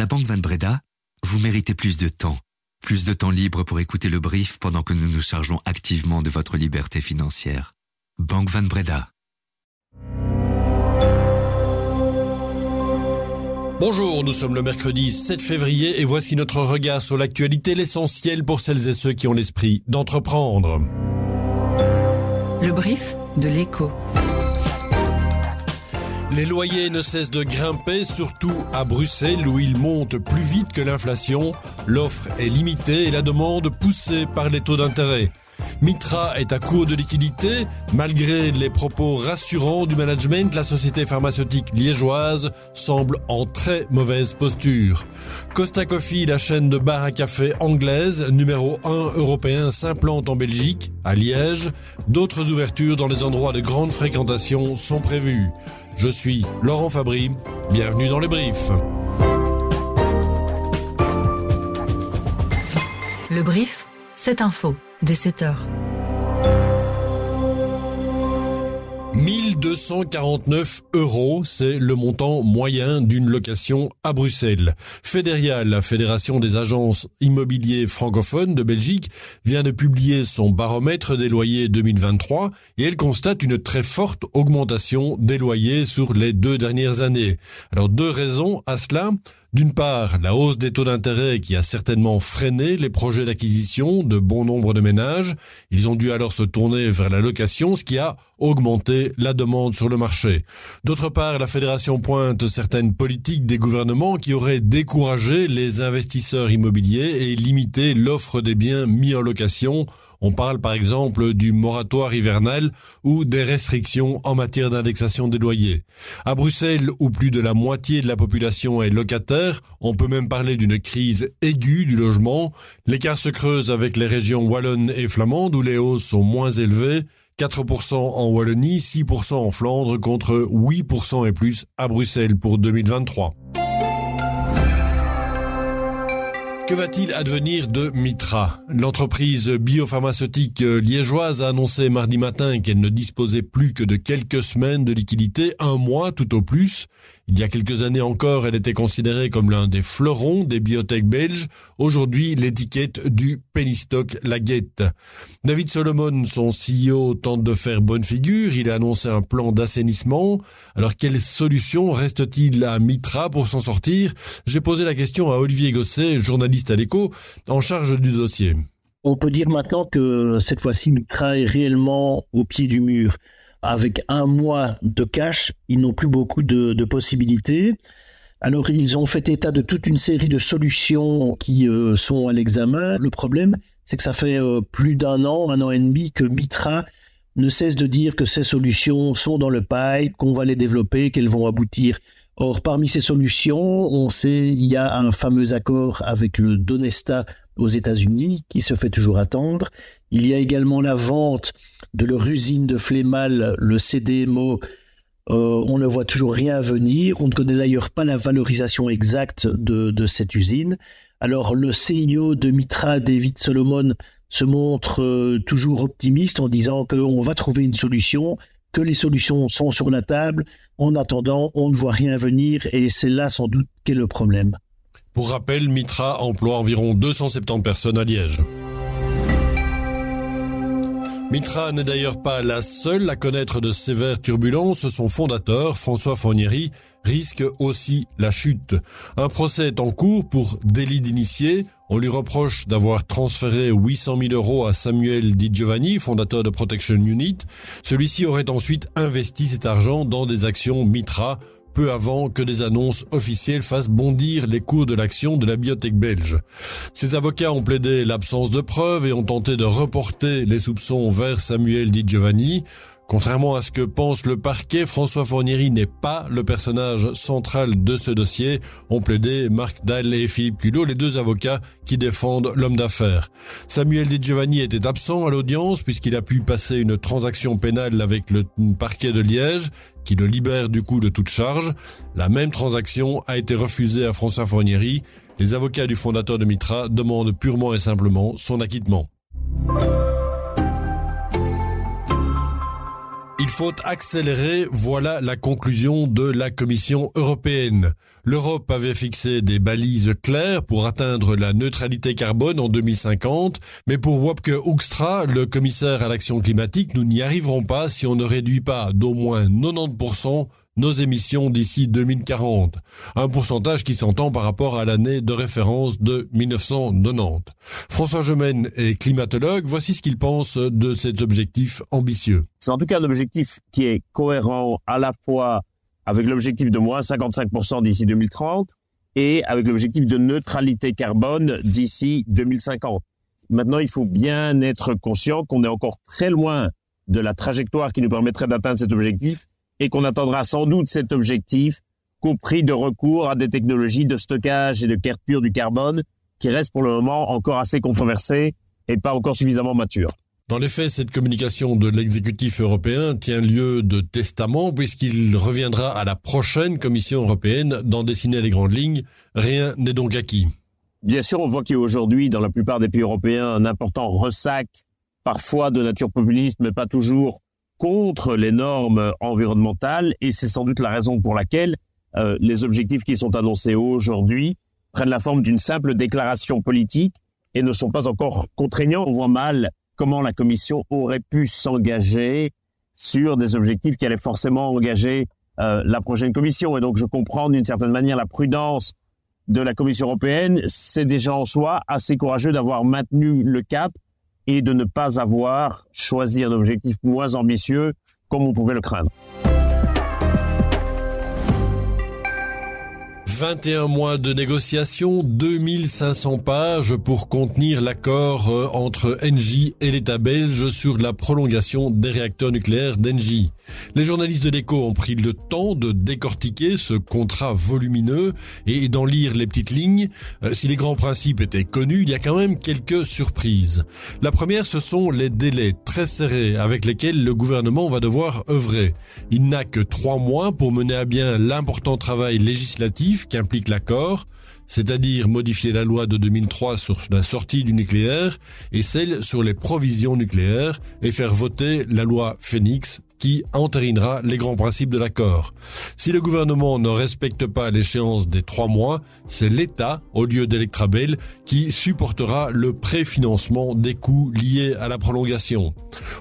la Banque Van Breda, vous méritez plus de temps. Plus de temps libre pour écouter le brief pendant que nous nous chargeons activement de votre liberté financière. Banque Van Breda. Bonjour, nous sommes le mercredi 7 février et voici notre regard sur l'actualité, l'essentiel pour celles et ceux qui ont l'esprit d'entreprendre. Le brief de l'écho. Les loyers ne cessent de grimper, surtout à Bruxelles où ils montent plus vite que l'inflation. L'offre est limitée et la demande poussée par les taux d'intérêt. Mitra est à court de liquidité. Malgré les propos rassurants du management, la société pharmaceutique liégeoise semble en très mauvaise posture. Costa Coffee, la chaîne de bar à café anglaise, numéro 1 européen, s'implante en Belgique, à Liège. D'autres ouvertures dans les endroits de grande fréquentation sont prévues. Je suis Laurent Fabry. Bienvenue dans le brief. Le brief, c'est info, dès 7 heures. 1249 euros, c'est le montant moyen d'une location à Bruxelles. Fédérial, la Fédération des agences immobiliers francophones de Belgique, vient de publier son baromètre des loyers 2023 et elle constate une très forte augmentation des loyers sur les deux dernières années. Alors deux raisons à cela. D'une part, la hausse des taux d'intérêt qui a certainement freiné les projets d'acquisition de bon nombre de ménages. Ils ont dû alors se tourner vers la location, ce qui a augmenté la demande sur le marché. D'autre part, la Fédération pointe certaines politiques des gouvernements qui auraient découragé les investisseurs immobiliers et limité l'offre des biens mis en location on parle par exemple du moratoire hivernal ou des restrictions en matière d'indexation des loyers. À Bruxelles, où plus de la moitié de la population est locataire, on peut même parler d'une crise aiguë du logement. L'écart se creuse avec les régions wallonnes et flamandes où les hausses sont moins élevées. 4% en Wallonie, 6% en Flandre contre 8% et plus à Bruxelles pour 2023. Que va-t-il advenir de Mitra? L'entreprise biopharmaceutique liégeoise a annoncé mardi matin qu'elle ne disposait plus que de quelques semaines de liquidité, un mois tout au plus. Il y a quelques années encore, elle était considérée comme l'un des fleurons des biotech belges. Aujourd'hui, l'étiquette du penny stock la guette. David Solomon, son CEO, tente de faire bonne figure. Il a annoncé un plan d'assainissement. Alors, quelle solution reste-t-il à Mitra pour s'en sortir? J'ai posé la question à Olivier Gosset, journaliste à l'écho, en charge du dossier. On peut dire maintenant que cette fois-ci, Mitra est réellement au pied du mur avec un mois de cash, ils n'ont plus beaucoup de, possibilités. Alors ils ont fait état de toute une série de solutions qui euh, sont à l'examen. Le problème, c'est que ça fait euh, plus d'un an, un an et demi que Mitra ne cesse de dire que ces solutions sont dans le pipe, qu'on va les développer, qu'elles vont aboutir. Or, parmi ces solutions, on sait, il y a un fameux accord avec le Donesta aux États-Unis qui se fait toujours attendre. Il y a également la vente de leur usine de Flémal, le CDMO. Euh, on ne voit toujours rien venir. On ne connaît d'ailleurs pas la valorisation exacte de, cette usine. Alors le CEO de Mitra, David Solomon, se montre euh, toujours optimiste en disant qu'on va trouver une solution, que les solutions sont sur la table. En attendant, on ne voit rien venir et c'est là sans doute qu'est le problème. Pour rappel, Mitra emploie environ 270 personnes à Liège. Mitra n'est d'ailleurs pas la seule à connaître de sévères turbulences. Son fondateur, François Fournieri, risque aussi la chute. Un procès est en cours pour délit d'initié. On lui reproche d'avoir transféré 800 000 euros à Samuel Di Giovanni, fondateur de Protection Unit. Celui-ci aurait ensuite investi cet argent dans des actions Mitra peu avant que des annonces officielles fassent bondir les cours de l'action de la biotech belge. Ses avocats ont plaidé l'absence de preuves et ont tenté de reporter les soupçons vers Samuel Di Giovanni. Contrairement à ce que pense le parquet, François Fournieri n'est pas le personnage central de ce dossier, ont plaidé Marc Dalle et Philippe Culot, les deux avocats qui défendent l'homme d'affaires. Samuel Di Giovanni était absent à l'audience puisqu'il a pu passer une transaction pénale avec le parquet de Liège qui le libère du coup de toute charge. La même transaction a été refusée à François Fournieri. Les avocats du fondateur de Mitra demandent purement et simplement son acquittement. Faut accélérer, voilà la conclusion de la Commission européenne. L'Europe avait fixé des balises claires pour atteindre la neutralité carbone en 2050, mais pour Wopke Hoekstra, le commissaire à l'action climatique, nous n'y arriverons pas si on ne réduit pas d'au moins 90% nos émissions d'ici 2040, un pourcentage qui s'entend par rapport à l'année de référence de 1990. François Gemène est climatologue, voici ce qu'il pense de cet objectif ambitieux. C'est en tout cas un objectif qui est cohérent à la fois avec l'objectif de moins 55% d'ici 2030 et avec l'objectif de neutralité carbone d'ici 2050. Maintenant, il faut bien être conscient qu'on est encore très loin de la trajectoire qui nous permettrait d'atteindre cet objectif et qu'on attendra sans doute cet objectif qu'au prix de recours à des technologies de stockage et de capture du carbone qui restent pour le moment encore assez controversées et pas encore suffisamment matures. Dans les faits, cette communication de l'exécutif européen tient lieu de testament puisqu'il reviendra à la prochaine Commission européenne d'en dessiner les grandes lignes. Rien n'est donc acquis. Bien sûr, on voit qu'il y a aujourd'hui, dans la plupart des pays européens, un important ressac, parfois de nature populiste, mais pas toujours, contre les normes environnementales et c'est sans doute la raison pour laquelle euh, les objectifs qui sont annoncés aujourd'hui prennent la forme d'une simple déclaration politique et ne sont pas encore contraignants. On voit mal comment la Commission aurait pu s'engager sur des objectifs qui allaient forcément engager euh, la prochaine Commission. Et donc je comprends d'une certaine manière la prudence de la Commission européenne. C'est déjà en soi assez courageux d'avoir maintenu le cap et de ne pas avoir choisi un objectif moins ambitieux comme on pouvait le craindre. 21 mois de négociations, 2500 pages pour contenir l'accord euh, entre Engie et l'État belge sur la prolongation des réacteurs nucléaires d'Engie. Les journalistes de l'écho ont pris le temps de décortiquer ce contrat volumineux et d'en lire les petites lignes. Euh, si les grands principes étaient connus, il y a quand même quelques surprises. La première, ce sont les délais très serrés avec lesquels le gouvernement va devoir œuvrer. Il n'a que trois mois pour mener à bien l'important travail législatif qu'implique l'accord, c'est-à-dire modifier la loi de 2003 sur la sortie du nucléaire et celle sur les provisions nucléaires et faire voter la loi Phoenix qui entérinera les grands principes de l'accord. Si le gouvernement ne respecte pas l'échéance des trois mois, c'est l'État, au lieu d'Electrabel, qui supportera le préfinancement des coûts liés à la prolongation.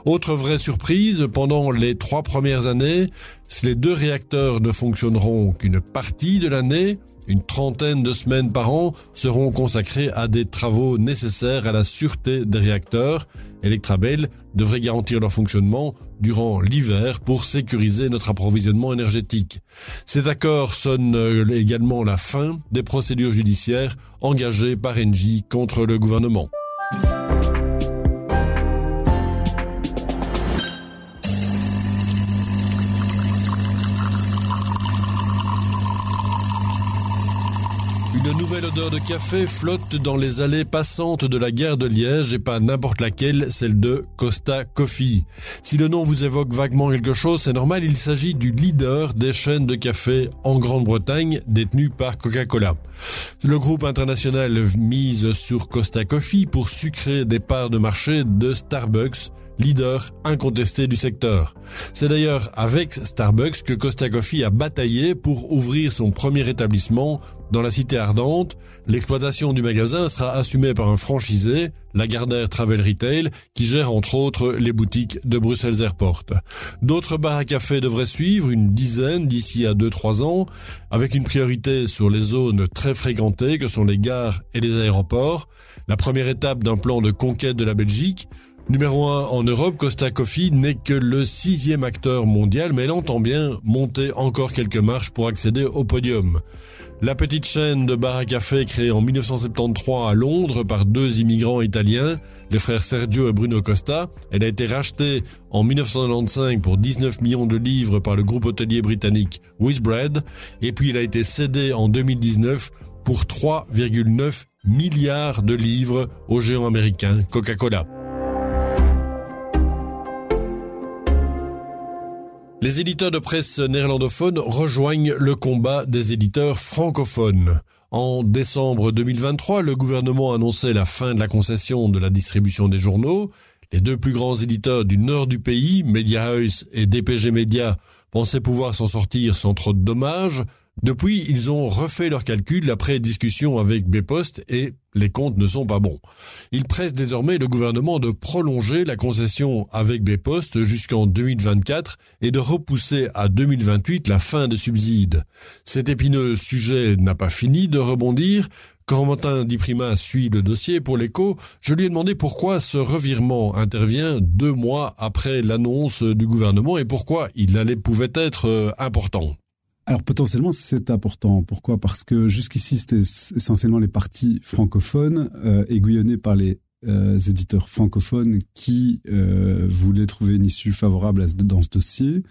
Autre vraie surprise, pendant les trois premières années, si les deux réacteurs ne fonctionneront qu'une partie de l'année, une trentaine de semaines par an seront consacrées à des travaux nécessaires à la sûreté des réacteurs. Electrabel devrait garantir leur fonctionnement durant l'hiver pour sécuriser notre approvisionnement énergétique. Cet accord sonne euh, également la fin des procédures judiciaires engagées par Engie contre le gouvernement. Une nouvelle odeur de café flotte dans les allées passantes de la gare de Liège et pas n'importe laquelle, celle de Costa Coffee. Si le nom vous évoque vaguement quelque chose, c'est normal, il s'agit du leader des chaînes de café en Grande-Bretagne détenues par Coca-Cola. Le groupe international mise sur Costa Coffee pour sucrer des parts de marché de Starbucks, leader incontesté du secteur. C'est d'ailleurs avec Starbucks que Costa Coffee a bataillé pour ouvrir son premier établissement dans la cité ardente. L'exploitation du magasin sera assumée par un franchisé, Lagardère Travel Retail, qui gère entre autres les boutiques de Bruxelles Airport. D'autres bars à café devraient suivre, une dizaine d'ici à 2-3 ans, avec une priorité sur les zones très fréquentées que sont les gares et les aéroports. La première étape d'un plan de conquête de la Belgique, Numéro 1 en Europe, Costa Coffee n'est que le sixième acteur mondial, mais elle entend bien monter encore quelques marches pour accéder au podium. La petite chaîne de bar à café créée en 1973 à Londres par deux immigrants italiens, les frères Sergio et Bruno Costa, elle a été rachetée en 1995 pour 19 millions de livres par le groupe hôtelier britannique Wizbread, et puis elle a été cédée en 2019 pour 3,9 milliards de livres au géant américain Coca-Cola. Les éditeurs de presse néerlandophones rejoignent le combat des éditeurs francophones. En décembre 2023, le gouvernement annonçait la fin de la concession de la distribution des journaux. Les deux plus grands éditeurs du nord du pays, Mediahuis et DPG Media, pensaient pouvoir s'en sortir sans trop de dommages. Depuis, ils ont refait leurs calculs après discussion avec Bpost et les comptes ne sont pas bons. Ils pressent désormais le gouvernement de prolonger la concession avec Bpost jusqu'en 2024 et de repousser à 2028 la fin des subsides. Cet épineux sujet n'a pas fini de rebondir. Quand Martin Diprima suit le dossier pour l'écho, je lui ai demandé pourquoi ce revirement intervient deux mois après l'annonce du gouvernement et pourquoi il allait, pouvait être euh, important. Alors potentiellement c'est important. Pourquoi? Parce que jusqu'ici c'était essentiellement les partis francophones euh, aiguillonnés par les euh, éditeurs francophones qui euh, voulaient trouver une issue favorable à, dans ce dossier.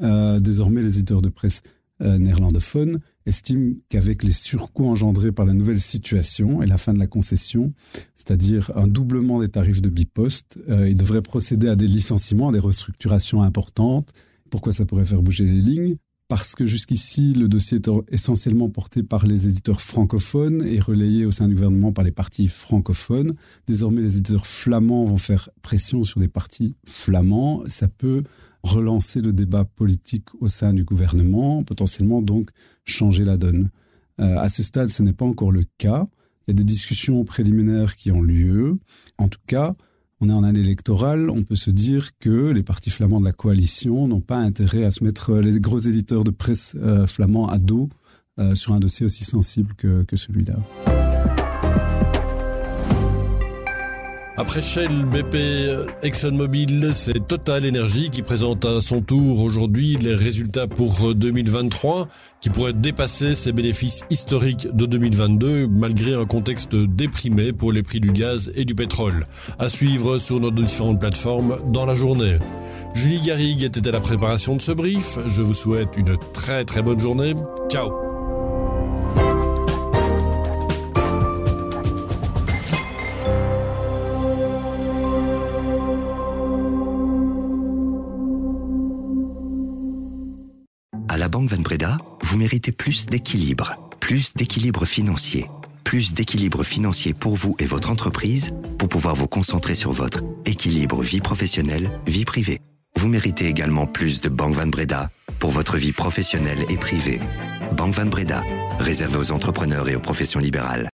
Euh, désormais les éditeurs de presse néerlandophones estiment qu'avec les surcoûts engendrés par la nouvelle situation et la fin de la concession, c'est-à-dire un doublement des tarifs de Bipost, ils devraient procéder à des licenciements, à des restructurations importantes. Pourquoi ça pourrait faire bouger les lignes? Parce que jusqu'ici, le dossier est essentiellement porté par les éditeurs francophones et relayé au sein du gouvernement par les partis francophones. Désormais, les éditeurs flamands vont faire pression sur des partis flamands. Ça peut relancer le débat politique au sein du gouvernement, potentiellement donc changer la donne. Euh, à ce stade, ce n'est pas encore le cas. Il y a des discussions préliminaires qui ont lieu. En tout cas, on est en année électorale, on peut se dire que les partis flamands de la coalition n'ont pas intérêt à se mettre euh, les gros éditeurs de presse euh, flamands à dos euh, sur un dossier aussi sensible que, que celui-là. Après Shell, BP, ExxonMobil, c'est Total Energy qui présente à son tour aujourd'hui les résultats pour 2023 qui pourraient dépasser ses bénéfices historiques de 2022 malgré un contexte déprimé pour les prix du gaz et du pétrole. À suivre sur nos différentes plateformes dans la journée. Julie Garrigue était à la préparation de ce brief. Je vous souhaite une très très bonne journée. Ciao la Banque Van Breda, vous méritez plus d'équilibre, plus d'équilibre financier, plus d'équilibre financier pour vous et votre entreprise pour pouvoir vous concentrer sur votre équilibre vie professionnelle, vie privée. Vous méritez également plus de Banque Van Breda pour votre vie professionnelle et privée. Banque Van Breda, réservé aux entrepreneurs et aux professions libérales.